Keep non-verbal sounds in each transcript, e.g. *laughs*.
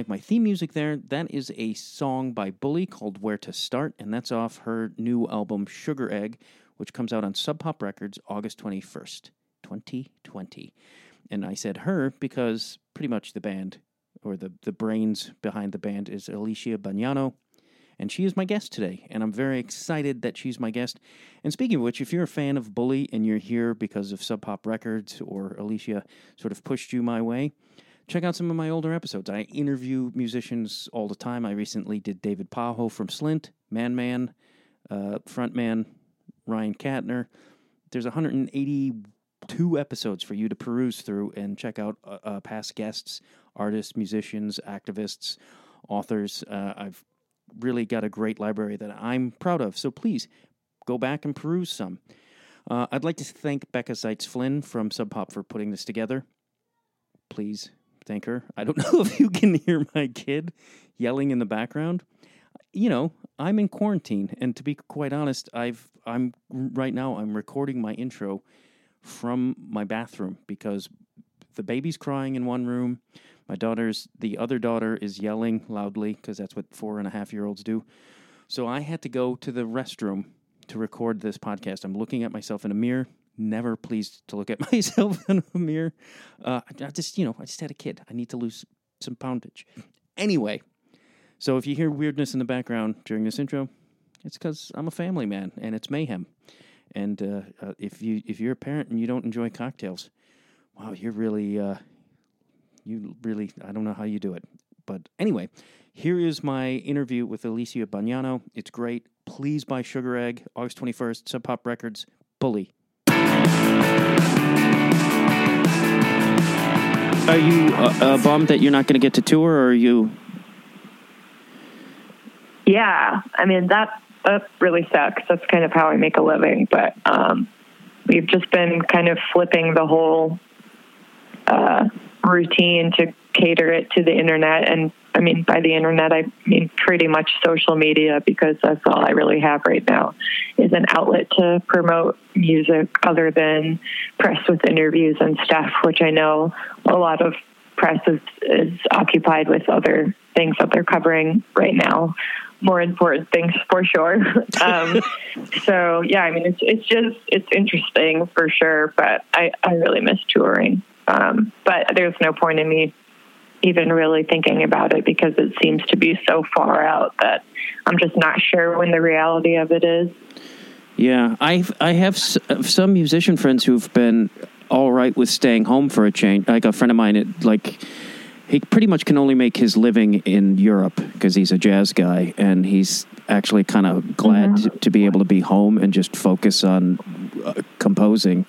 like my theme music there, that is a song by Bully called Where to Start, and that's off her new album Sugar Egg, which comes out on Sub Pop Records August 21st, 2020. And I said her because pretty much the band, or the, the brains behind the band, is Alicia Bognanno, and she is my guest today, and I'm very excited that she's my guest. And speaking of which, if you're a fan of Bully and you're here because of Sub Pop Records or Alicia sort of pushed you my way, check out some of my older episodes. I interview musicians all the time. I recently did David Pajo from Slint, Man Man, uh, frontman Ryan Kattner. There's 182 episodes for you to peruse through and check out uh, uh, past guests, artists, musicians, activists, authors. Uh, I've really got a great library that I'm proud of. So please go back and peruse some. Uh, I'd like to thank Becca Seitz Flynn from Sub Pop for putting this together. Please thank her. I don't *laughs* know if you can hear my kid yelling in the background. You know, I'm in quarantine, and to be quite honest, I've I'm right now I'm recording my intro from my bathroom because the baby's crying in one room. My daughter's the other daughter is yelling loudly because that's what four and a half year olds do. So I had to go to the restroom to record this podcast. I'm looking at myself in a mirror. Never pleased to look at *laughs* myself in a mirror. Uh, I just, you know, I just had a kid. I need to lose some poundage. Anyway, so if you hear weirdness in the background during this intro, it's because I'm a family man and it's mayhem. And uh, uh, if you if you're a parent and you don't enjoy cocktails, wow, you're really uh, you really, I don't know how you do it. But anyway, here is my interview with Alicia Bognanno. It's great. Please buy Sugar Egg, August 21st, Sub Pop Records, Bully. Are you uh, uh, bummed that you're not going to get to tour, or are you? Yeah, I mean that that really sucks. That's kind of how I make a living. But um, we've just been kind of flipping the whole uh, routine to cater it to the internet. And I mean, by the internet, I mean pretty much social media because that's all I really have right now is an outlet to promote music other than press with interviews and stuff, which I know a lot of press is, is occupied with other things that they're covering right now. More important things for sure. *laughs* um, *laughs* so yeah, I mean, it's it's just it's interesting for sure, but I I really miss touring. Um, but there's no point in me even really thinking about it because it seems to be so far out that I'm just not sure when the reality of it is. Yeah, I I have some musician friends who've been all right with staying home for a change. Like a friend of mine, it, like he pretty much can only make his living in Europe because he's a jazz guy, and he's actually kind of glad mm-hmm. to, be able to be home and just focus on uh, composing.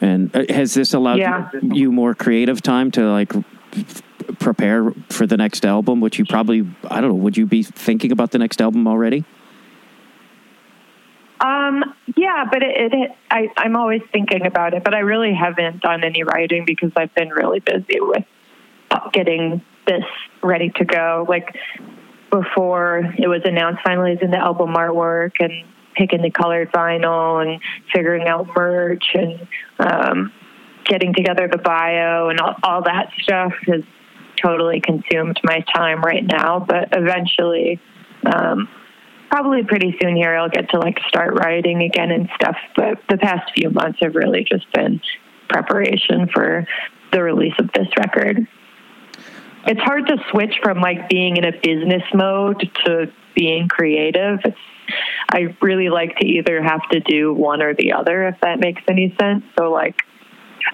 And uh, has this allowed yeah. you more creative time to like prepare for the next album? Which you probably, I don't know, would you be thinking about the next album already? Um, yeah, but it, it, I, I'm always thinking about it, but I really haven't done any writing because I've been really busy with getting this ready to go. Like before it was announced, finalizing the album artwork and picking the colored vinyl and figuring out merch and um, getting together the bio and all, all that stuff has totally consumed my time right now. But eventually, um, probably pretty soon here, I'll get to like start writing again and stuff. But the past few months have really just been preparation for the release of this record. It's hard to switch from like being in a business mode to being creative. It's, I really like to either have to do one or the other, if that makes any sense. So, like,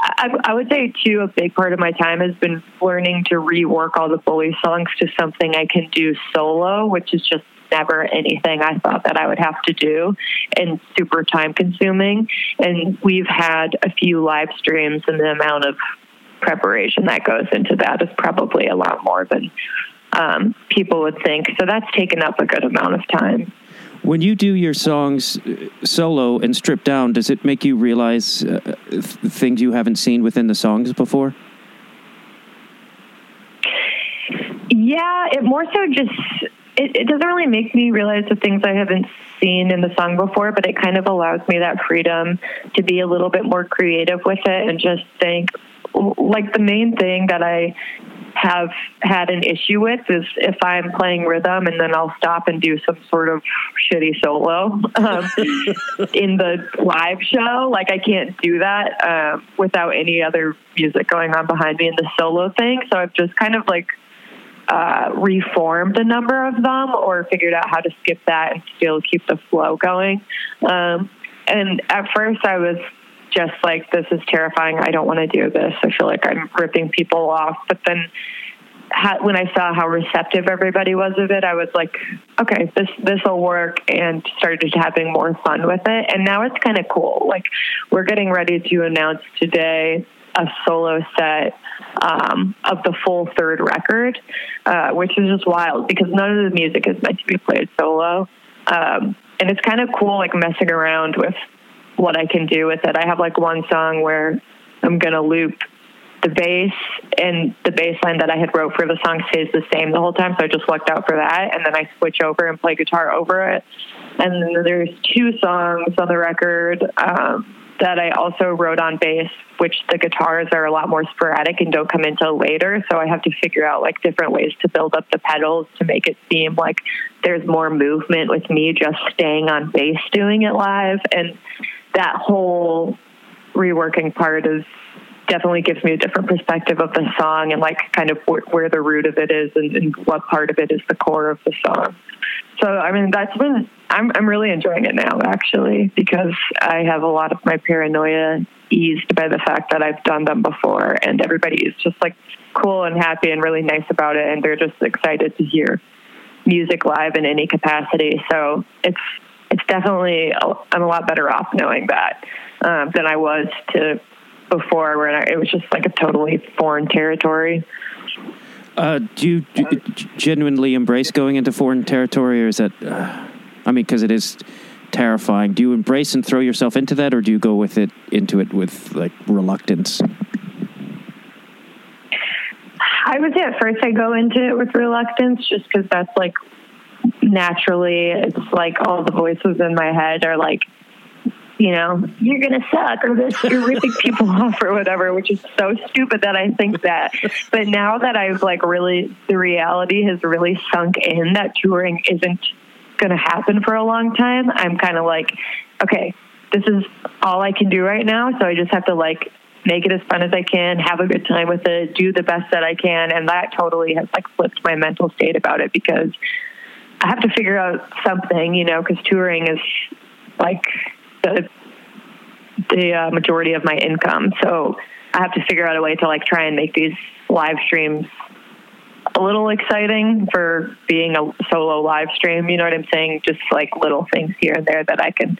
I, I, would say too a big part of my time has been learning to rework all the bully songs to something I can do solo, which is just never anything I thought that I would have to do and super time consuming. And we've had a few live streams and the amount of preparation that goes into that is probably a lot more than um, people would think. So that's taken up a good amount of time. When you do your songs uh, solo and stripped down, does it make you realize uh, th- things you haven't seen within the songs before? Yeah, it more so just it, it, doesn't really make me realize the things I haven't seen in the song before, but it kind of allows me that freedom to be a little bit more creative with it and just think like the main thing that I have had an issue with is if I'm playing rhythm and then I'll stop and do some sort of shitty solo um, *laughs* in the live show. Like I can't do that um, without any other music going on behind me in the solo thing. So I've just kind of like uh, reformed a number of them or figured out how to skip that and still keep the flow going. Um, and at first I was just like, this is terrifying. I don't want to do this. I feel like I'm ripping people off. But then when I saw how receptive everybody was of it, I was like, okay, this this will work, and started having more fun with it. And now it's kind of cool. Like we're getting ready to announce today a solo set um, of the full third record, uh, which is just wild because none of the music is meant to be played solo. Um, and it's kind of cool, like messing around with what I can do with it. I have like one song where I'm going to loop the bass and the bass line that I had wrote for the song stays the same the whole time. So I just lucked out for that. And then I switch over and play guitar over it. And then there's two songs on the record um, that I also wrote on bass, which the guitars are a lot more sporadic and don't come until later. So I have to figure out like different ways to build up the pedals to make it seem like there's more movement with me just staying on bass doing it live. And that whole reworking part is definitely gives me a different perspective of the song and like kind of where, where the root of it is and, and, what part of it is the core of the song. So I mean that's been I'm I'm really enjoying it now actually because I have a lot of my paranoia eased by the fact that I've done them before and everybody is just like cool and happy and really nice about it and they're just excited to hear music live in any capacity. So it's it's definitely I'm a lot better off knowing that um, than I was to before, where it was just like a totally foreign territory. Uh, do you you genuinely embrace going into foreign territory, or is that? Uh, I mean, because it is terrifying. Do you embrace and throw yourself into that, or do you go with it into it with like reluctance? I would say at first I go into it with reluctance, just because that's like naturally it's like all the voices in my head are like you know, you're going to suck or this, you're ripping *laughs* people off or whatever, which is so stupid that I think that. But now that I've like really, the reality has really sunk in that touring isn't going to happen for a long time, I'm kind of like, okay, this is all I can do right now. So I just have to like make it as fun as I can, have a good time with it, do the best that I can. And that totally has like flipped my mental state about it because I have to figure out something, you know, because touring is like the the uh, majority of my income. So I have to figure out a way to like try and make these live streams a little exciting for being a solo live stream. You know what I'm saying? Just like little things here and there that I can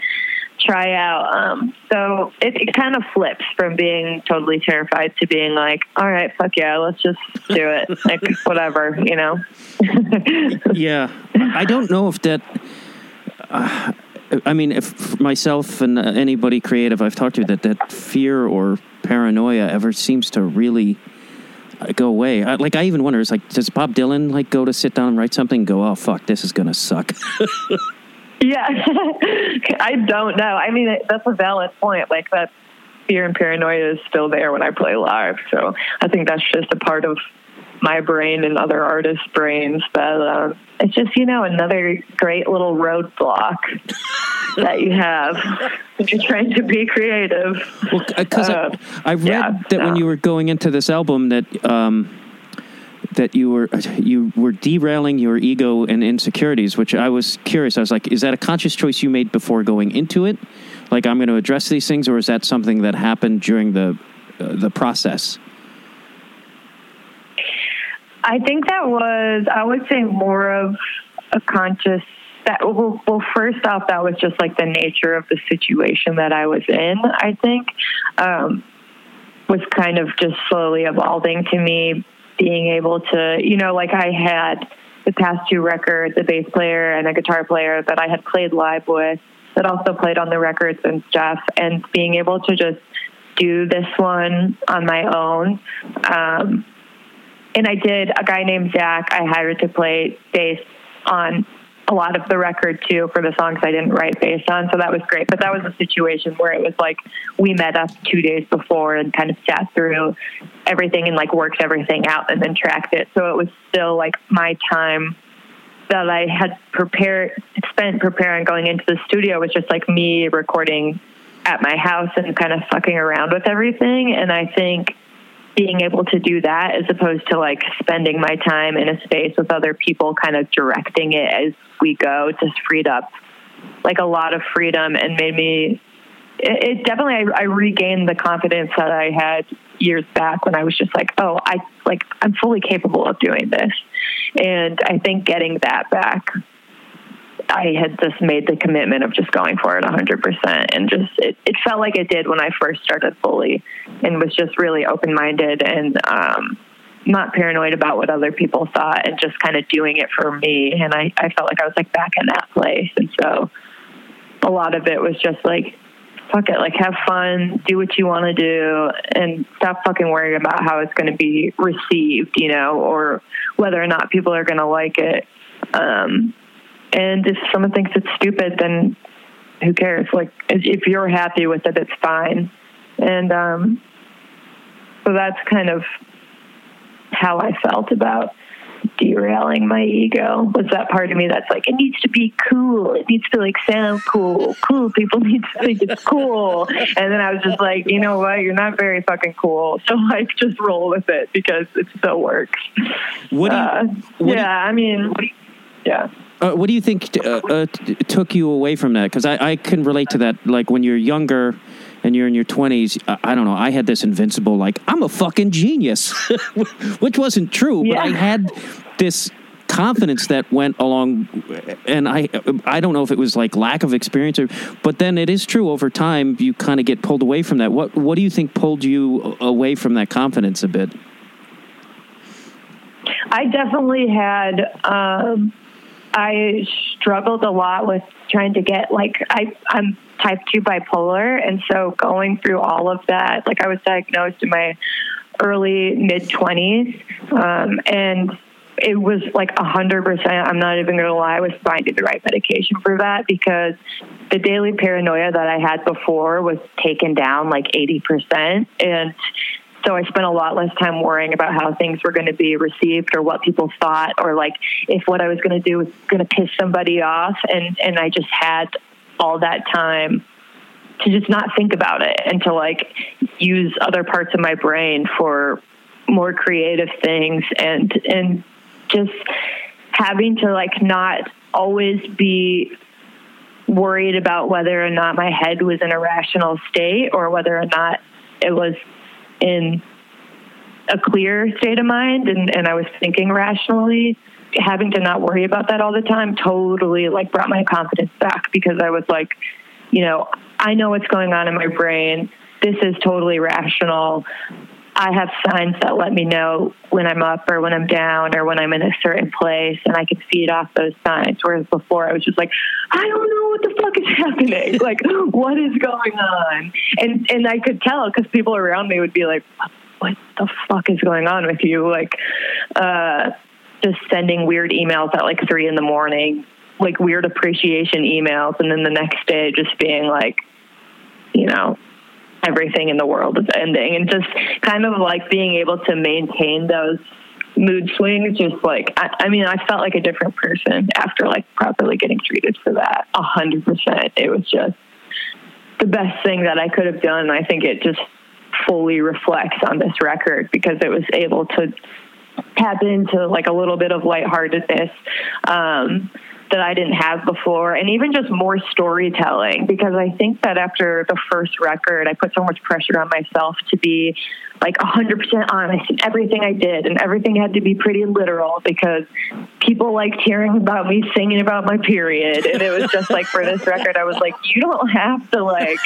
try out. Um, so it, it kind of flips from being totally terrified to being like, all right, fuck yeah, let's just do it. *laughs* like, whatever, you know? *laughs* yeah. I don't know if that. Uh, I mean, if myself and anybody creative I've talked to, that that fear or paranoia ever seems to really uh, go away. I, like I even wonder, is like, does Bob Dylan like go to sit down and write something? and Go, oh fuck, this is gonna suck. *laughs* Yeah, *laughs* I don't know. I mean, that's a valid point. Like that fear and paranoia is still there when I play live. So I think that's just a part of my brain and other artists' brains. But uh, it's just you know another great little roadblock *laughs* that you have when you're trying to be creative. Well, because uh, I, I, read yeah, that no. when you were going into this album that. Um, that you were *laughs* you were derailing your ego and insecurities, which I was curious. I was like, is that a conscious choice you made before going into it? Like, I'm going to address these things, or is that something that happened during the uh, the process? I think that was, I would say, more of a conscious. That well, well, first off, that was just like the nature of the situation that I was in. I think um, was kind of just slowly evolving to me being able to, you know, like I had the past two records, a bass player and a guitar player that I had played live with that also played on the records and stuff, and being able to just do this one on my own. Um, and I did a guy named Zach I hired to play bass on a lot of the record too for the songs I didn't write based on. So that was great. But that was a situation where it was like we met up two days before and kind of sat through everything and like worked everything out and then tracked it. So it was still like my time that I had prepared, spent preparing going into the studio was just like me recording at my house and kind of fucking around with everything. And I think being able to do that as opposed to like spending my time in a space with other people kind of directing it as we go just freed up like a lot of freedom and made me it, it definitely I regained the confidence that I had years back when I was just like, oh, I like I'm fully capable of doing this. And I think getting that back I had just made the commitment of just going for it 100% and just it, it felt like it did when I first started fully and was just really open-minded and um, not paranoid about what other people thought and just kind of doing it for me. And I, I felt like I was like back in that place. And so a lot of it was just like fuck it like have fun do what you want to do and stop fucking worrying about how it's going to be received you know or whether or not people are going to like it. Um, and if someone thinks it's stupid, then who cares? Like, if you're happy with it, it's fine. And um, so that's kind of how I felt about derailing my ego. Was that part of me that's like it needs to be cool. It needs to like sound cool. Cool people *laughs* need to think it's cool. And then i was just like you know what? You're not very fucking cool. So like just roll with it because it still works what do you, uh, what yeah do you, i mean yeah uh, what do you think t- uh, uh, t- took you away from that? Because I, I can relate to that. Like when you're younger and you're in your 20s, I, I don't know, I had this invincible, like, I'm a fucking genius, *laughs* which wasn't true, but I had this confidence that went along and i i don't know if it was like lack of experience or but then it is true over time you kind of get pulled away from that what what do you think pulled you away from that confidence a bit i definitely had um I struggled a lot with trying to get like I I'm type 2 bipolar and so going through all of that like I was diagnosed in my early mid 20s um, and it was like a hundred percent. I'm not even to lie. I was finding the right medication for that because the daily paranoia that I had before was taken down like 80%. And so I spent a lot less time worrying about how things were going to be received or what people thought or like if what I was going to do was going to piss somebody off. And, and I just had all that time to just not think about it and to like use other parts of my brain for more creative things and, and just having to like not always be worried about whether or not my head was in a rational state or whether or not it was in a clear state of mind and, and I was thinking rationally, having to not worry about that all the time totally like brought my confidence back because I was like, you know, I know what's going on in my brain. This is totally rational. I have signs that let me know when I'm up or when I'm down or when I'm in a certain place, and I can feed off those signs. Whereas before, I was just like, I don't know what the fuck is happening. *laughs* like, what is going on? And and I could tell because people around me would be like, What the fuck is going on with you? Like, uh, just sending weird emails at like three in the morning, like weird appreciation emails, and then the next day just being like, you know, everything in the world is ending. And just kind of like being able to maintain those mood swings just like I, I, mean i felt like a different person after like properly getting treated for that a hundred percent. It was just the best thing that i could have done. I think it just fully reflects on this record because it was able to tap into like a little bit of lightheartedness. Um, that I didn't have before, and even just more storytelling. Because I think that after the first record, I put so much pressure on myself to be like 100% honest in everything I did, and everything had to be pretty literal because people liked hearing about me singing about my period. And it was just like for this *laughs* record, I was like, you don't have to like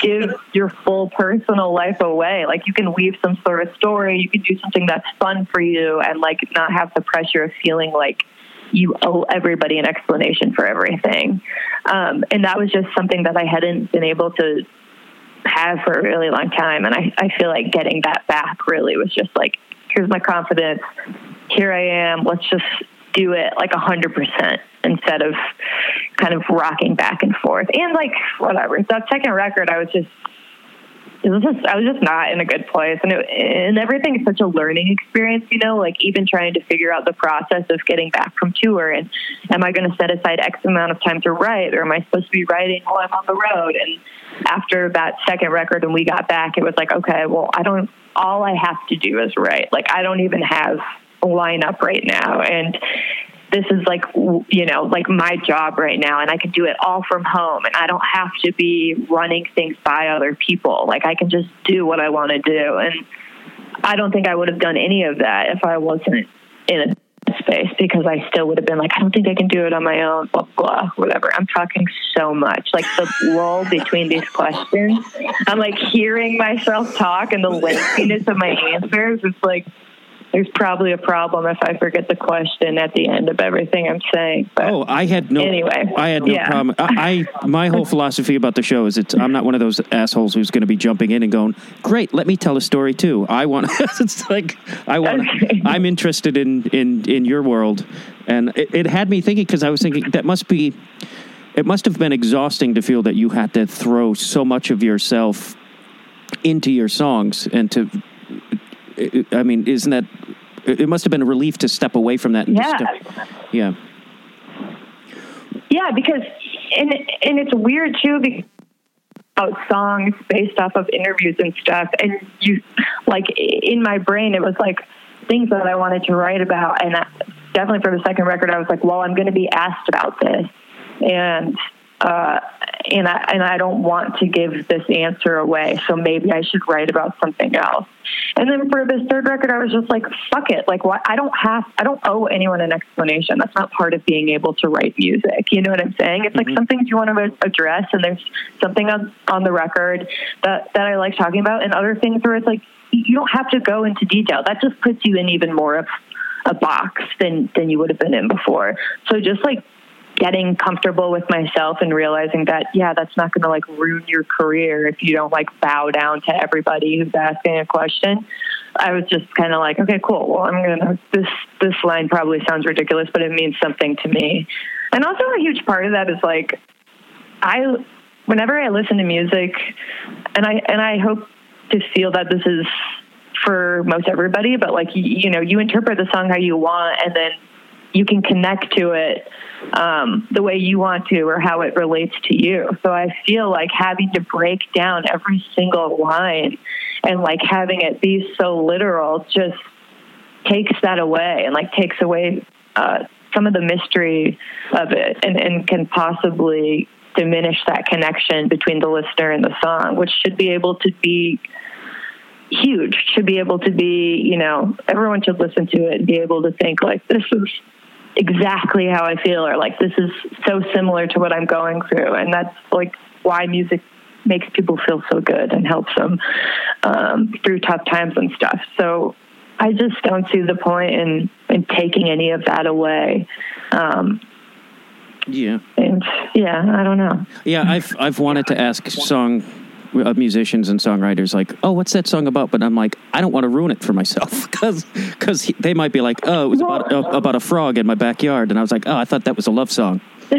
give your full personal life away. Like you can weave some sort of story, you can do something that's fun for you, and like not have the pressure of feeling like you owe everybody an explanation for everything. Um, and that was just something that I hadn't been able to have for a really long time. And I, I feel like getting that back really was just like, here's my confidence. Here I am. Let's just do it like a hundred percent. instead of kind of rocking back and forth. And like whatever. So that second record I was just it was just I was just not in a good place, and it, and everything is such a learning experience, you know. Like even trying to figure out the process of getting back from tour, and am I going to set aside X amount of time to write, or am I supposed to be writing while I'm on the road? And after that second record, when we got back, it was like, okay, well, I don't. All I have to do is write. Like I don't even have a lineup right now, and this is like you know like my job right now and i can do it all from home and i don't have to be running things by other people. Like i can just do what i want to do and i don't think i would have done any of that if i wasn't in a space because i still would have been like i don't think i can do it on my own blah blah whatever. I'm talking so much. Like the lull between these questions i'm like hearing myself talk and the lengthiness of my answers it's like there's probably a problem if I forget the question at the end of everything I'm saying. But oh, I had no. Anyway, I had no yeah. problem. I, I my whole *laughs* philosophy about the show is it's I'm not one of those assholes who's going to be jumping in and going, "Great, let me tell a story too." I want. *laughs* it's like I want. Okay. I'm interested in in in your world, and it, it had me thinking because I was thinking that must be. It must have been exhausting to feel that you had to throw so much of yourself into your songs and to I mean, isn't that? It must have been a relief to step away from that. And Yeah. step- yeah. Yeah, because and and it's weird too because about songs based off of interviews and stuff, and you like in my brain it was like things that I wanted to write about, and I, definitely for the second record I was like, well, I'm going to be asked about this, and uh, and I and I don't want to give this answer away, so maybe I should write about something else. And then for this third record, I was just like, fuck it. Like, what? I don't have, I don't owe anyone an explanation. That's not part of being able to write music. You know what I'm saying? It's like some things you want to address, and there's something on, on the record that, that I like talking about, and other things where it's like, you don't have to go into detail. That just puts you in even more of a box than, than you would have been in before. So just like, getting comfortable with myself and realizing that yeah that's not going to like ruin your career if you don't like bow down to everybody who's asking a question. I was just kind of like okay cool. Well i'm going to this this line probably sounds ridiculous but it means something to me. And also a huge part of that is like i whenever i listen to music and i and i hope to feel that this is for most everybody but like you, you know you interpret the song how you want and then you can connect to it um, the way you want to or how it relates to you. So I feel like having to break down every single line and like having it be so literal just takes that away and like takes away uh, some of the mystery of it and, and can possibly diminish that connection between the listener and the song, which should be able to be huge, should be able to be, you know, everyone should listen to it and be able to think like this is exactly how I feel, or like this is so similar to what I'm going through, and that's like why music makes people feel so good and helps them um, through tough times and stuff. So I just don't see the point in in taking any of that away. Um, Yeah. and yeah, I don't know. Yeah, I've I've wanted to ask song musicians and songwriters like, "Oh, what's that song about?" But I'm like, I don't want to ruin it for myself *laughs* because because they might be like, "Oh, it was about uh, about a frog in my backyard," and I was like, "Oh, I thought that was a love song." *laughs*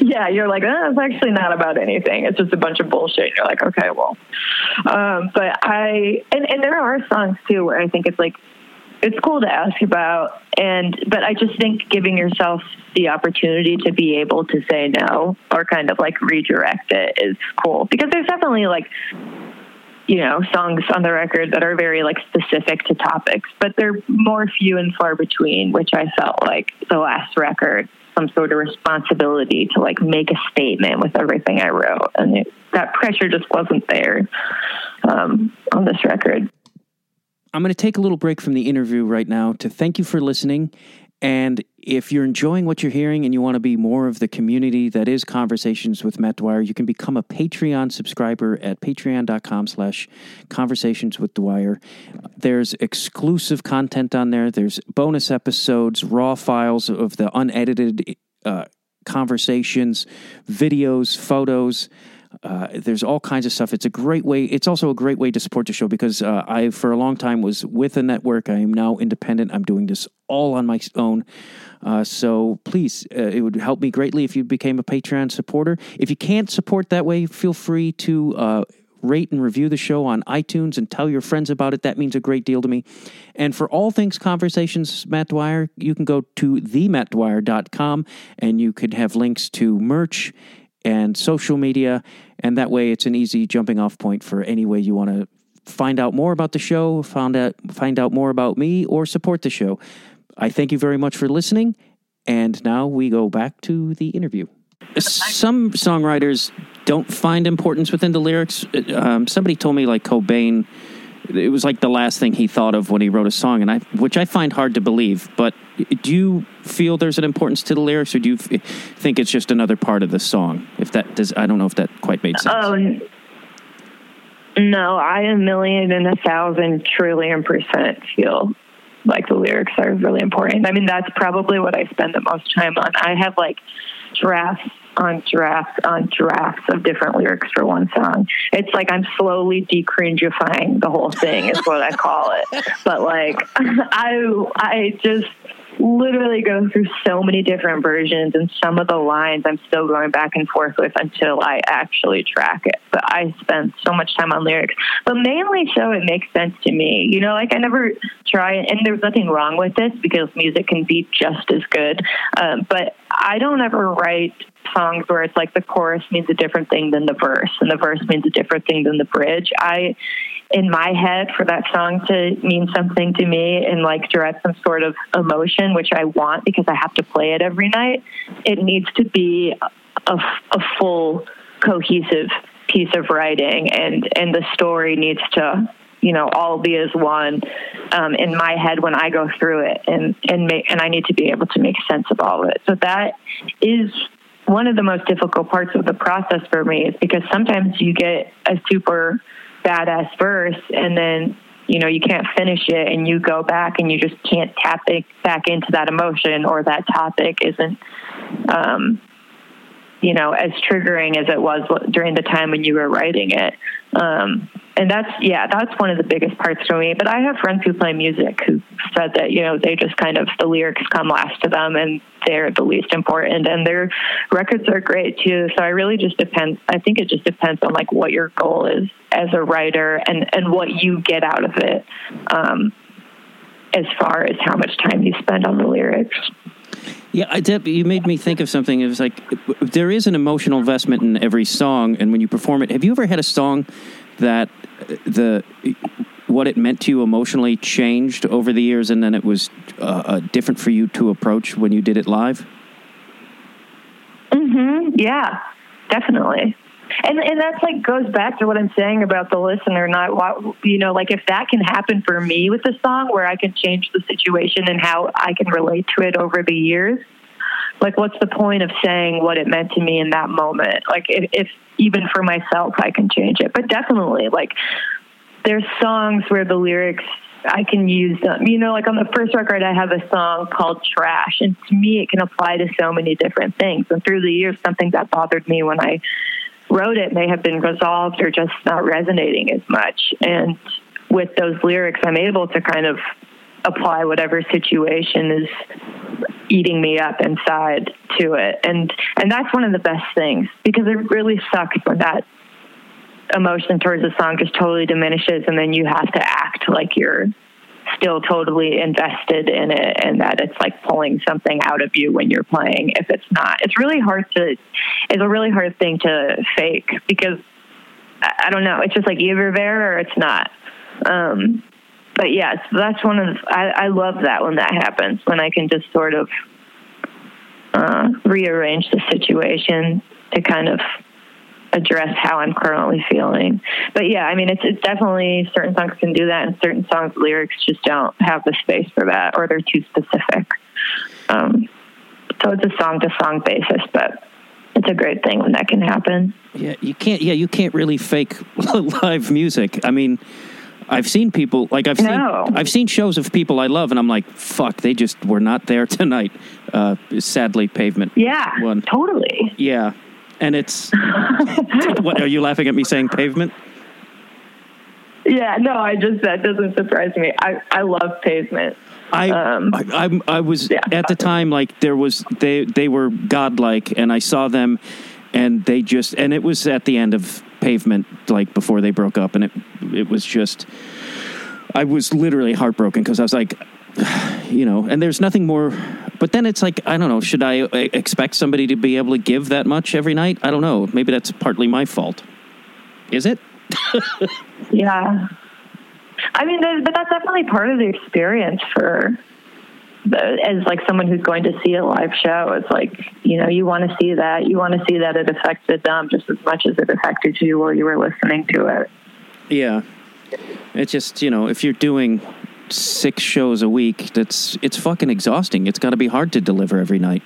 yeah, you're like, oh, it's actually not about anything. It's just a bunch of bullshit. And you're like, okay, well, um, but I and and there are songs too where I think it's like it's cool to ask about, and but I just think giving yourself the opportunity to be able to say no or kind of like redirect it is cool. Because there's definitely like you know songs on the record that are very like specific to topics but they're more few and far between which i felt like the last record some sort of responsibility to like make a statement with everything i wrote and it, that pressure just wasn't there um, on this record I'm going to take a little break from the interview right now to thank you for listening. And if you're enjoying what you're hearing and you want to be more of the community that is Conversations with Matt Dwyer, you can become a Patreon subscriber at patreon.com slash conversations with Dwyer. There's exclusive content on there. There's bonus episodes, raw files of the unedited uh, conversations, videos, photos. Uh, there's all kinds of stuff. It's a great way. It's also a great way to support the show because uh, I, for a long time, was with a network. I am now independent. I'm doing this all on my own. Uh, so please, uh, it would help me greatly if you became a Patreon supporter. If you can't support that way, feel free to uh, rate and review the show on iTunes and tell your friends about it. That means a great deal to me. And for all things conversations, Matt Dwyer, you can go to themattdwyer.com and you could have links to merch and social media. And that way it's an easy jumping off point for any way you want to find out more about the show, find out, find out more about me, or support the show. I thank you very much for listening. And now we go back to the interview. Some songwriters don't find importance within the lyrics. Um, somebody told me like Cobain, it was like the last thing he thought of when he wrote a song, and I, which I find hard to believe. But do you feel there's an importance to the lyrics, or do you f- think it's just another part of the song? If that does, I don't know if that quite made sense. Oh, no, I a million and a thousand trillion percent feel like the lyrics are really important. I mean, that's probably what I spend the most time on. I have like drafts on drafts on drafts of different lyrics for one song. It's like I'm slowly decringifying the whole thing is what I call it. But like *laughs* I I just literally go through so many different versions and some of the lines I'm still going back and forth with until I actually track it. But I spend so much time on lyrics. But mainly so it makes sense to me. You know, like I never try and there's nothing wrong with this because music can be just as good. Um, but I don't ever write songs where it's like the chorus means a different thing than the verse and the verse means a different thing than the bridge. I in my head for that song to mean something to me and like direct some sort of emotion, which I want because I have to play it every night, it needs to be a, a full cohesive piece of writing and, and the story needs to you know all be as one um, in my head when I go through it and and make and I need to be able to make sense of all of it. So that is one of the most difficult parts of the process for me is because sometimes you get a super badass verse and then you know you can't finish it and you go back and you just can't tap it back into that emotion or that topic isn't um, you know as triggering as it was during the time when you were writing it. Um, and that's yeah that's one of the biggest parts for me. But i have friends who play music who said that you know they just kind of the lyrics come last to them and they're the least important and their records are great too. So i really just depends i think it just depends on like what your goal is as a writer and and what you get out of it um, as far as how much time you spend on the lyrics. Yeah, I did, you made me think of something. It was like there is an emotional investment in every song, and when you perform it, have you ever had a song that the what it meant to you emotionally changed over the years, and then it was uh, uh, different for you to approach when you did it live? Hmm. Yeah. Definitely. And and that's like goes back to what I'm saying about the listener, not what you know, like if that can happen for me with the song, where I can change the situation and how I can relate to it over the years. Like, what's the point of saying what it meant to me in that moment? Like, if, if even for myself, I can change it. But definitely, like, there's songs where the lyrics I can use them. You know, like on the first record, I have a song called Trash, and to me, it can apply to so many different things. And through the years, something that bothered me when I wrote it may have been resolved or just not resonating as much. And with those lyrics, I'm able to kind of apply whatever situation is eating me up inside to it. And and that's one of the best things because it really sucks when that emotion towards the song just totally diminishes and then you have to act like you're still totally invested in it and that it's like pulling something out of you when you're playing if it's not. It's really hard to it's a really hard thing to fake because i don't know. It's just like either there or it's not. Um but yes that's one of I, I love that when that happens when i can just sort of uh, rearrange the situation to kind of address how I'm currently feeling. But yeah, I mean, it's, it's definitely certain songs can do that, and certain songs lyrics just don't have the space for that, or they're too specific. Um, so it's a song to song basis, but it's a great thing when that can happen. Yeah, you can't. Yeah, you can't really fake *laughs* live music. I mean. I've seen people like I've seen. I've seen shows of people I love, and I'm like, fuck, they just were not there *laughs* tonight. Uh, sadly, pavement. Yeah, one. totally. Yeah, and it's *laughs* what are you laughing at me saying pavement? Yeah, no, I just that doesn't surprise me. I I love pavement. I, um, I, I, I was yeah. at the time like there was they they were godlike, and I saw them, and they just and it was at the end of pavement like before they broke up, and it it was just I was literally heartbroken because I was like, *sighs* you know, and there's nothing more. But then it's like I don't know. Should I uh, expect somebody to be able to give that much every night? I don't know. Maybe that's partly my fault. Is it? *laughs* yeah. I mean, but that's definitely part of the experience for as like someone who's going to see a live show. It's like you know you want to see that you want to see that it affected them just as much as it affected you while you were listening to it. Yeah, it's just you know if you're doing six shows a week, that's it's fucking exhausting. It's got to be hard to deliver every night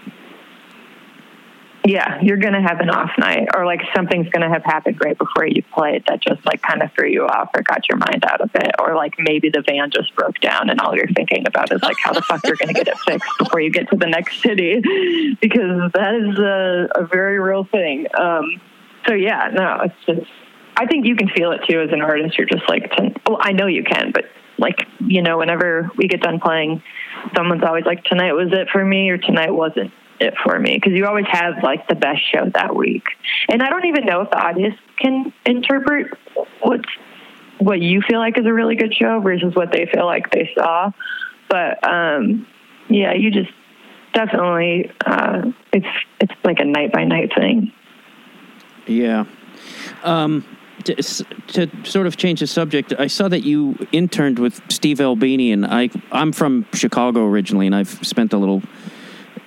yeah, you're going to have an off night or like something's going to have happened right before you played that just like kind of threw you off or got your mind out of it. Or like maybe the van just broke down and all you're thinking about is like how the fuck you're going to get it fixed before you get to the next city because that is a, a very real thing. Um, so yeah, no, it's just, I think you can feel it too as an artist. You're just like, well, I know you can, but like, you know, whenever we get done playing, someone's always like, tonight was it for me or tonight wasn't it for me because you always have like the best show that week. And I don't even know if the audience can interpret what's what you feel like is a really good show versus what they feel like they saw. But um, yeah, you just definitely uh, it's it's like a night by night thing. Yeah. Um, to, to, sort of change the subject, I saw that you interned with Steve Albini, and I I'm from Chicago originally, and I've spent a little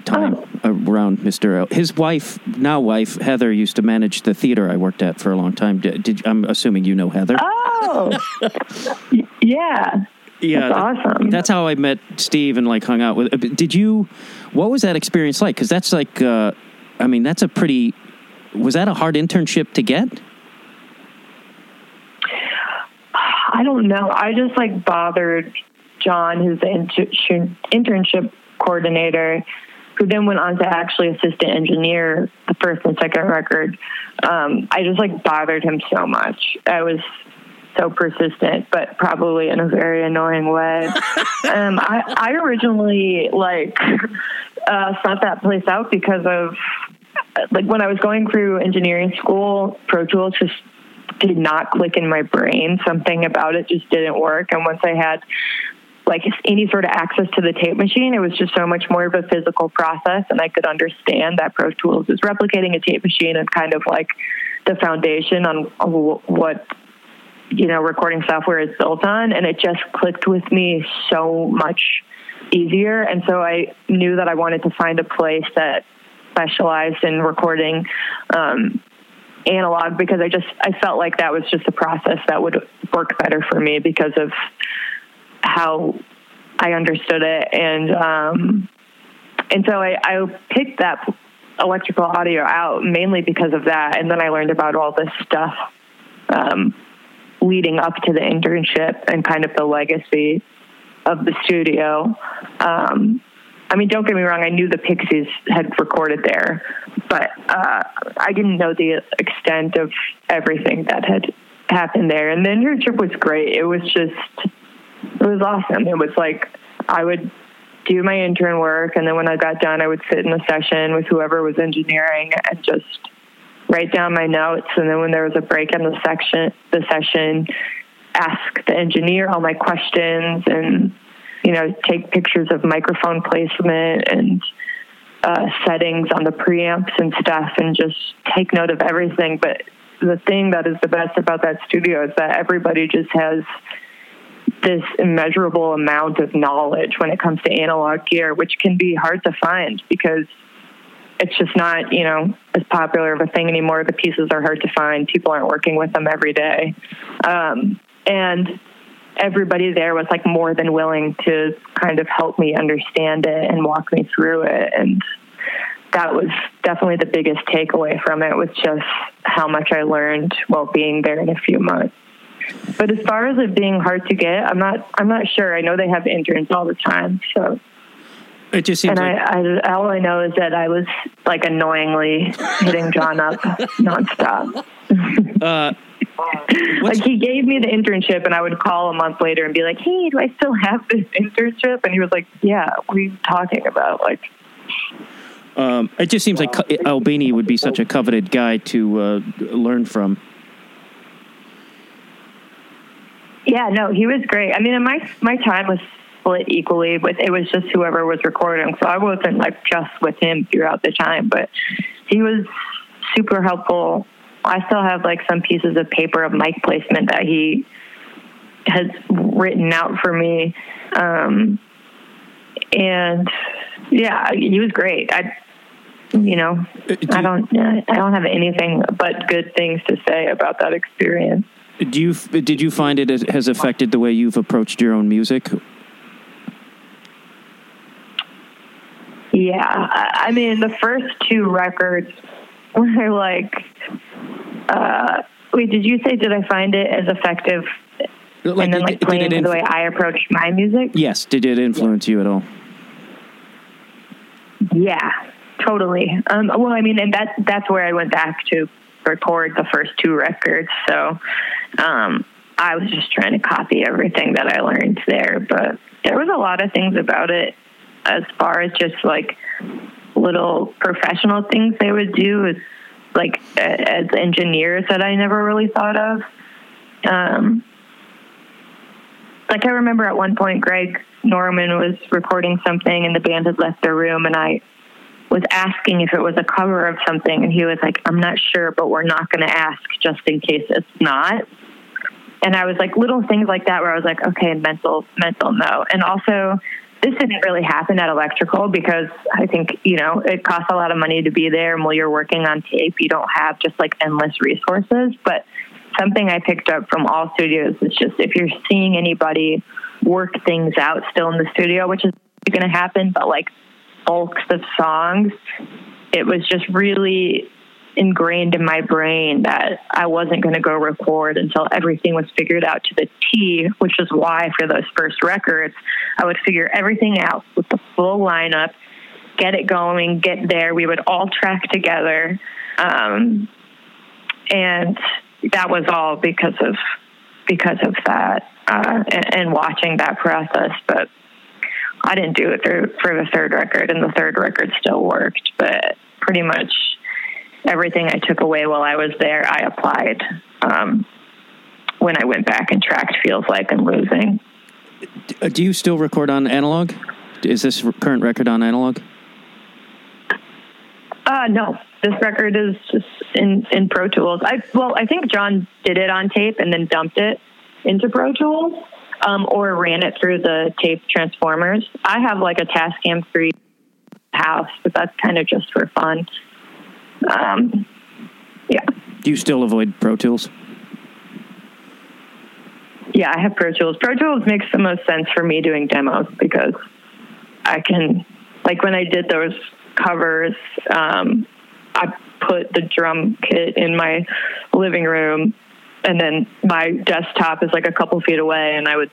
time oh. around Mr. L. His wife, now wife Heather, used to manage the theater I worked at for a long time. Did, did I'm assuming you know Heather? Oh, *laughs* yeah. Yeah, that's awesome. That's how I met Steve and like hung out with. Uh, did you? What was that experience like? Because that's like, uh, I mean, that's a pretty. Was that a hard internship to get? I don't know. I just like bothered John, who's the inter- internship coordinator, who then went on to actually assistant engineer the first and second record. Um, I just like bothered him so much. I was so persistent, but probably in a very annoying way. *laughs* um, I, I originally like *laughs* uh, sought that place out because of like when I was going through engineering school, Pro Tools just did not click in my brain. Something about it just didn't work. And once I had like any sort of access to the tape machine. It was just so much more of a physical process, and I could understand that Pro Tools is replicating a tape machine and kind of like the foundation on, what you know recording software is built on, and it just clicked with me so much easier. And so I knew that I wanted to find a place that specialized in recording. Um, analog because I just I felt like that was just a process that would work better for me because of how I understood it, and um, and so I, I picked that electrical audio out mainly because of that, and then I learned about all this stuff um, leading up to the internship and kind of the legacy of the studio. Um, I mean, don't get me wrong, I knew the Pixies had recorded there, but uh, I didn't know the extent of everything that had happened there. And the internship was great. It was just it was awesome. It was like I would do my intern work, and then when I got done, I would sit in a session with whoever was engineering and just write down my notes. And then when there was a break in the section, the session, ask the engineer all my questions and you know take pictures of microphone placement and uh, settings on the preamps and stuff, and just take note of everything. But the thing that is the best about that studio is that everybody just has this immeasurable amount of knowledge when it comes to analog gear, which can be hard to find because it's just not, you know, as popular of a thing anymore. The pieces are hard to find. People aren't working with them every day. Um, and everybody there was like more than willing to kind of help me understand it and walk me through it. And that was definitely the biggest takeaway from it was just how much I learned while being there in a few months. But as far as it being hard to get, I'm not I'm not sure. I know they have interns all the time, so It just seems And like I, I, all I know is that I was like annoyingly hitting John up nonstop. uh, Like he gave me the internship, and I would call a month later and be like, "Hey, do I still have this internship?" And he was like, "Yeah, what are you talking about?" Like, um, it just seems like Albini would be such a coveted guy to uh, learn from. Yeah, no, he was great. I mean, my my time was split equally with it was just whoever was recording, so I wasn't like just with him throughout the time, but he was super helpful. I still have like some pieces of paper of mic placement that he has written out for me. Um, and yeah, he was great. I, you know, I don't, I don't have anything but good things to say about that experience. Do you did you find it has affected the way you've approached your own music? Yeah, I mean, the first two records *laughs* were like, uh, wait, did you say did I find it as effective? and then like did playing it to the way I approach my music? yes, did it influence you at all? Yeah, totally. Um, well, I mean, and that that's where I went back to record the first two records. So um, I was just trying to copy everything that I learned there, but there was a lot of things about it as far as just like little professional things they would do as like as engineers that I never really thought of. Um, like I remember at one point Greg Norman was recording something and the band had left their room and I was asking if it was a cover of something and he was like, I'm not sure, but we're not gonna ask just in case it's not. And I was like little things like that where I was like, okay, mental mental no. And also this didn't really happen at electrical because I think, you know, it costs a lot of money to be there and while you're working on tape you don't have just like endless resources. But something I picked up from all studios is just if you're seeing anybody work things out still in the studio, which is going to happen, but like bulks of songs, it was just really ingrained in my brain that I wasn't going to go record until everything was figured out to the T, which is why for those first records, I would figure everything out with the full lineup, get it going, get there. We would all track together. Um, and that was all because of because of that uh, and, and watching that process. But I didn't do it through, for the third record, and the third record still worked. But pretty much everything I took away while I was there, I applied um, when I went back and tracked. Feels like I'm losing. Uh, Do you still record on analog? Is this current record on analog? Uh, no, this record is just in, in Pro Tools. I well, I think John did it on tape and then dumped it into Pro Tools, um, or ran it through the tape transformers. I have like a Tascam three house, but that's kind of just for fun. Um, yeah, Do you still avoid Pro Tools? yeah, I have Pro Tools. Pro Tools makes the most sense for me doing demos because I can, like when I did those covers, um, I put the drum kit in my living room, and then my desktop is like a couple feet away, and I would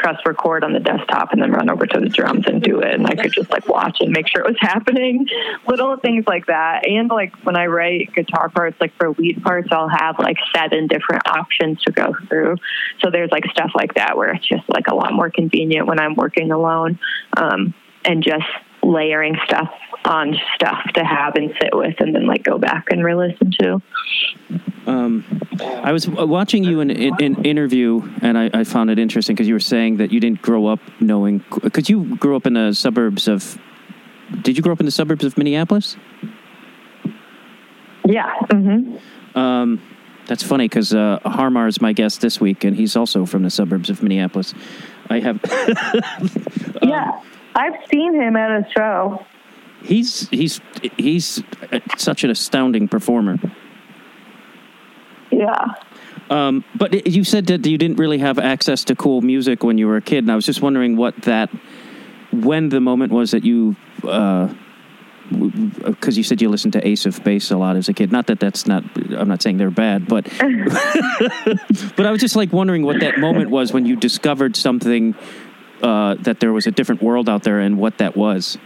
press record on the desktop and then run over to the drums and do it. And I could just like watch and make sure it was *laughs* happening. Little things like that. And like when I write guitar parts like for lead parts I'll have like seven different options to go through. So there's like stuff like that where it's just like a lot more convenient when I'm working alone um, and just layering stuff on stuff to have and sit with and then like go back and re-listen to Um, I was watching you in an in, interview, and I, I found it interesting because you were saying that you didn't grow up knowing because you grew up in the suburbs of. Did you grow up in the suburbs of Minneapolis? yeah hmm Um, that's funny because uh, Harmar is my guest this week, and he's also from the suburbs of Minneapolis. I have. *laughs* yeah I've seen him at a show he's he's he's such an astounding performer. yeah Um, but you said that you didn't really have access to cool music when you were a kid, and I was just wondering what that, when the moment was that you, because you said you listened to Ace of Base a lot as a kid. Not that that's not, I'm not saying they're bad, but, *laughs* *laughs* but I was just like wondering what that moment was when you discovered something uh, that there was a different world out there and what that was.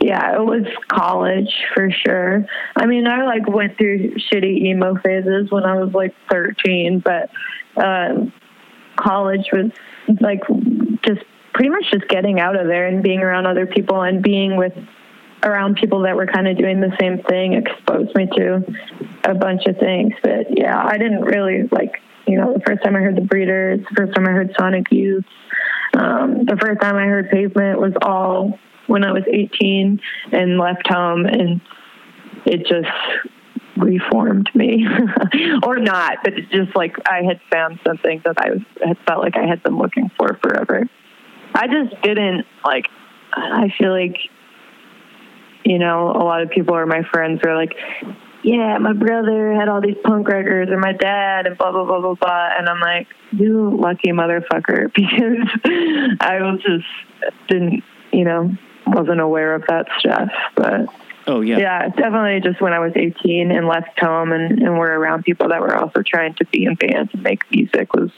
Yeah, it was college for sure. I mean, I like went through shitty emo phases when I was like 13, but um, college was like just pretty much just getting out of there and being around other people and being with around people that were kind of doing the same thing exposed me to a bunch of things. But yeah, I didn't really like, you know, the first time I heard the Breeders, the first time I heard Sonic Youth, um, the first time I heard Pavement was all when I was 18 and left home, and it just reformed me, *laughs* or not, but it's just like I had found something that I was had felt like I had been looking for forever. I just didn't like. I feel like you know, a lot of people or my friends are like, yeah, my brother had all these punk records or my dad and blah, blah, blah, blah, blah. And I'm like, you lucky motherfucker *laughs* because I was just didn't, you know, wasn't aware of that stuff. But oh, yeah. Yeah, definitely just when I was 18 and left home and, and were around people that were also trying to be in bands and make music was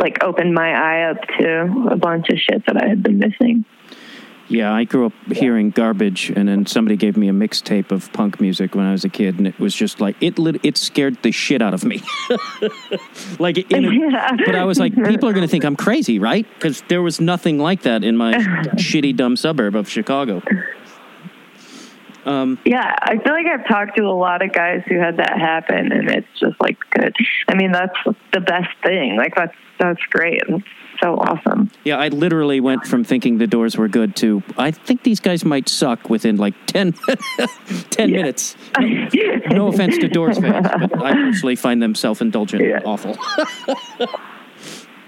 like opened my eye up to a bunch of shit that I had been missing. Yeah, I grew up hearing garbage, and then somebody gave me a mixtape of punk music when I was a kid, and it was just like it. Lit, it scared the shit out of me. *laughs* like, a, yeah. but I was like, people are going to think I'm crazy, right? Because there was nothing like that in my *laughs* shitty, dumb suburb of Chicago. Um, yeah, I feel like I've talked to a lot of guys who had that happen, and it's just like good. I mean, that's the best thing. Like that's that's great. That's so awesome. Yeah, I literally went from thinking the Doors were good to I think these guys might suck within like 10, *laughs* 10 minutes. No, no, offense to Doors fans, but I personally find them self indulgent yeah. awful.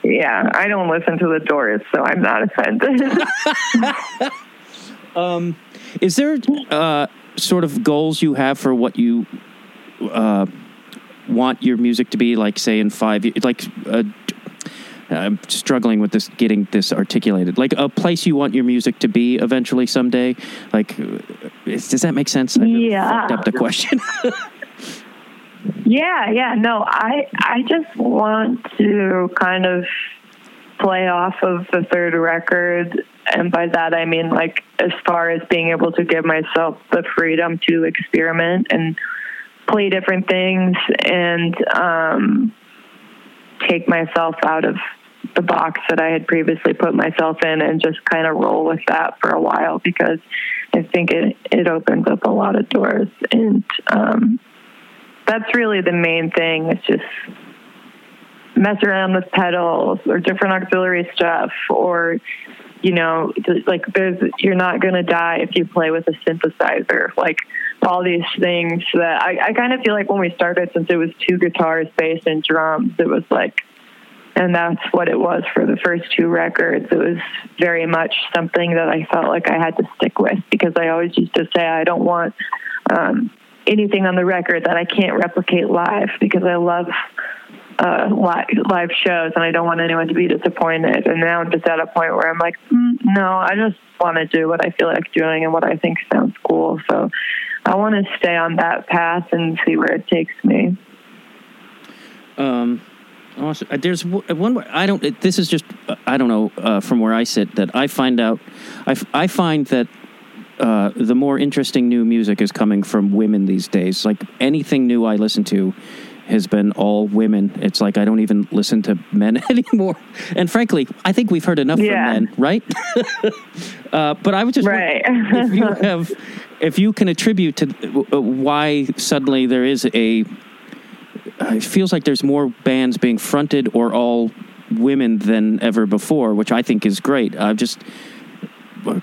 yeah, I don't listen to the Doors, so I'm not offended. *laughs* um, is there uh, sort of goals you have for what you uh, want your music to be? Like, say, in five years, like. Uh, I'm struggling with this, getting this articulated. Like a place you want your music to be eventually someday. Like, is, does that make sense? I yeah. Fucked up the question. *laughs* yeah, yeah. No, I I just want to kind of play off of the third record and by that I mean like as far as being able to give myself the freedom to experiment and play different things and um, take myself out of the box that I had previously put myself in and just kind of roll with that for a while because I think it it opens up a lot of doors and um, that's really the main thing. It's just mess around with pedals or different auxiliary stuff or you know like there's you're not going to die if you play with a synthesizer like all these things that I, I kind of feel like when we started since it was two guitars bass and drums it was like and that's what it was for the first two records it was very much something that i felt like i had to stick with because i always used to say i don't want um, anything on the record that i can't replicate live because i love uh, live, shows, and I don't want anyone to be disappointed. And now I'm just at a point where I'm like, mm, no, I just want to do what I feel like doing and what I think sounds cool. So I want to stay on that path and see where it takes me. Um, also, uh, there's one. I don't. This is just. I don't know. Uh, from where I sit, that I find out. I, I find that uh, the more interesting new music is coming from women these days. Like anything new I listen to has been all women. It's like I don't even listen to *laughs* men *laughs* anymore. And frankly, I think we've heard enough yeah. from men, right? *laughs* uh, but I was just right. if you have, if you can attribute to uh, why suddenly there is a, uh, it feels like there's more bands being fronted or all women than ever before, which I think is great. I'm just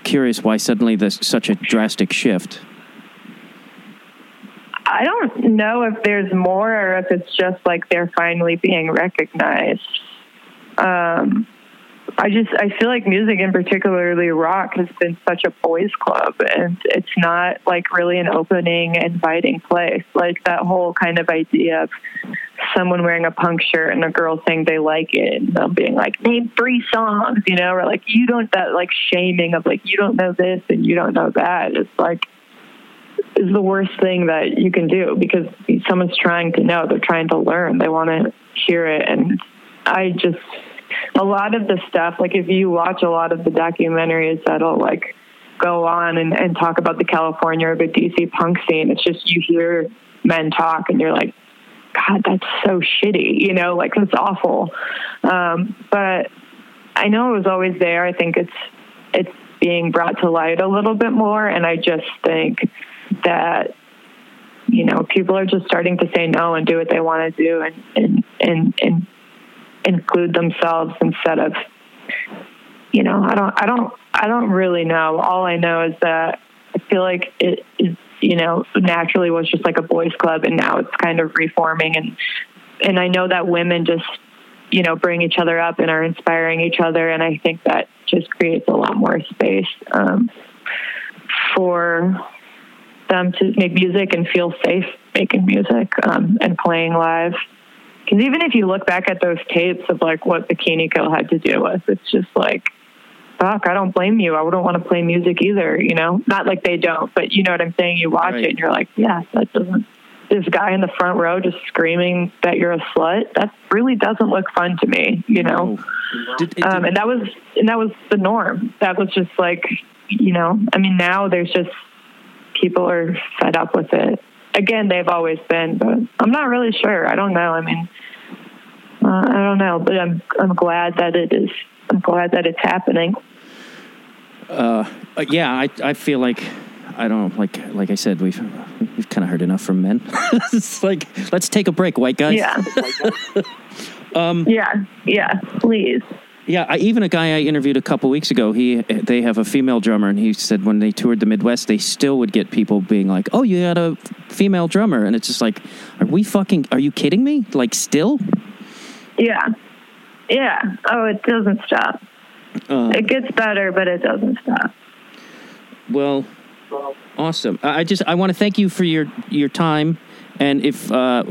curious why suddenly there's such a drastic shift. I don't know if there's more or if it's just like they're finally being recognized. Um, I just I feel like music and particularly rock has been such a boys club and it's not like really an opening inviting place like that whole kind of idea of someone wearing a punk shirt and a girl saying they like it and them being like name three songs you know or like you don't that like shaming of like you don't know this and you don't know that it's like is the worst thing that you can do because someone's trying to know, they're trying to learn, they want to hear it. And I just, a lot of the stuff, like if you watch a lot of the documentaries that'll like go on and, and talk about the California or the DC punk scene, it's just you hear men talk and you're like, God, that's so shitty, you know, like it's awful. Um, but I know it was always there. I think it's it's being brought to light a little bit more, and I just think that you know people are just starting to say no and do what they want to do and and and, and include themselves instead of you know I don't I don't I don't really know. All I know is that I feel like it is you know naturally was just like a boys club and now it's kind of reforming and and I know that women just you know bring each other up and are inspiring each other and I think that just creates a lot more space um, for them to make music and feel safe making music um, and playing live. Because even if you look back at those tapes of like what Bikini Kill had to deal with, it's just like, fuck, I don't blame you. I wouldn't want to play music either, you know? Not like they don't, but you know what I'm saying? You watch right. it and you're like, yeah, that doesn't, this guy in the front row just screaming that you're a slut, that really doesn't look fun to me, you know? Did, did, um, and that was, and that was the norm. That was just like, you know, I mean, now there's just, people are fed up with it. Again, they've always been, but I'm not really sure. I don't know. I mean, uh, I don't know, but I'm I'm glad that it is. I'm glad that it's happening. Uh, uh yeah, I I feel like I don't know, like like I said, we've we've kind of heard enough from men. *laughs* it's like let's take a break, white guys. Yeah. *laughs* um, yeah. Yeah. Please. Yeah, I, even a guy I interviewed a couple weeks ago, he they have a female drummer, and he said when they toured the Midwest, they still would get people being like, "Oh, you got a female drummer," and it's just like, "Are we fucking? Are you kidding me? Like, still?" Yeah, yeah. Oh, it doesn't stop. Uh, it gets better, but it doesn't stop. Well, awesome. I just I want to thank you for your your time. And if uh,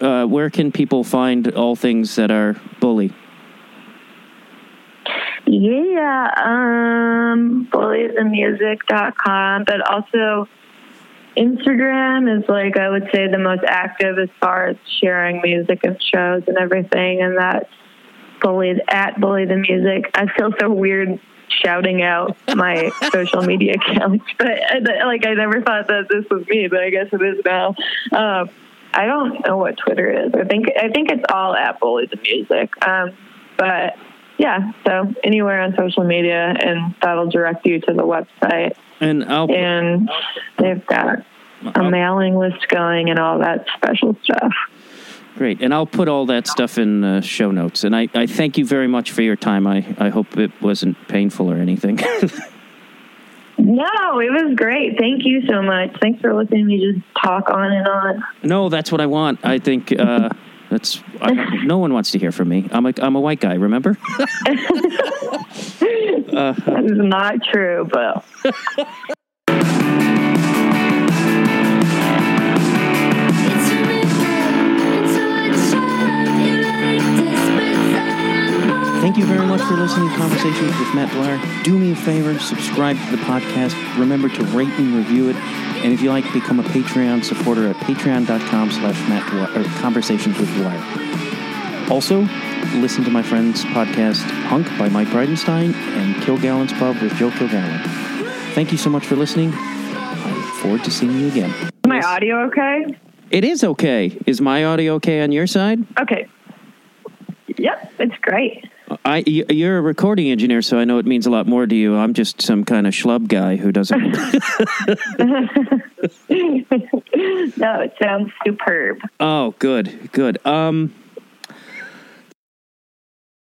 uh, where can people find all things that are bully? Yeah, um, bullythemusic.com, but also Instagram is like I would say the most active as far as sharing music and shows and everything, and that's bullied at bully the music. I feel so weird shouting out my *laughs* social media accounts, but like I never thought that this was me, but I guess it is now. Um, I don't know what Twitter is. I think I think it's all at bully the music, um, but yeah, so anywhere on social media, and that'll direct you to the website. And I'll, and they've got a mailing list going and all that special stuff. Great, and I'll put all that stuff in uh, show notes. And I, I thank you very much for your time. I, I hope it wasn't painful or anything. *laughs* No, it was great. Thank you so much. Thanks for listening to me just talk on and on. No, that's what I want. I think uh, that's I, no one wants to hear from me. I'm a I'm a white guy. Remember? *laughs* uh, that is not true, but. Thank you very much for listening to Conversations with Matt Dwyer. Do me a favor, subscribe to the podcast. Remember to rate and review it. And if you like, become a Patreon supporter at patreon.com slash Matt Dwyer, Conversations with Dwyer. Also, listen to my friend's podcast, Hunk by Mike Bridenstine and Kilgallen's Pub with Joe Kilgallen. Thank you so much for listening. I look forward to seeing you again. Is my audio okay? It is okay. Is my audio okay on your side? Okay. Yep, it's great. I you're a recording engineer, so I know it means a lot more to you. I'm just some kind of schlub guy who doesn't. *laughs* *laughs* no, it sounds superb. Oh, good, good. Um,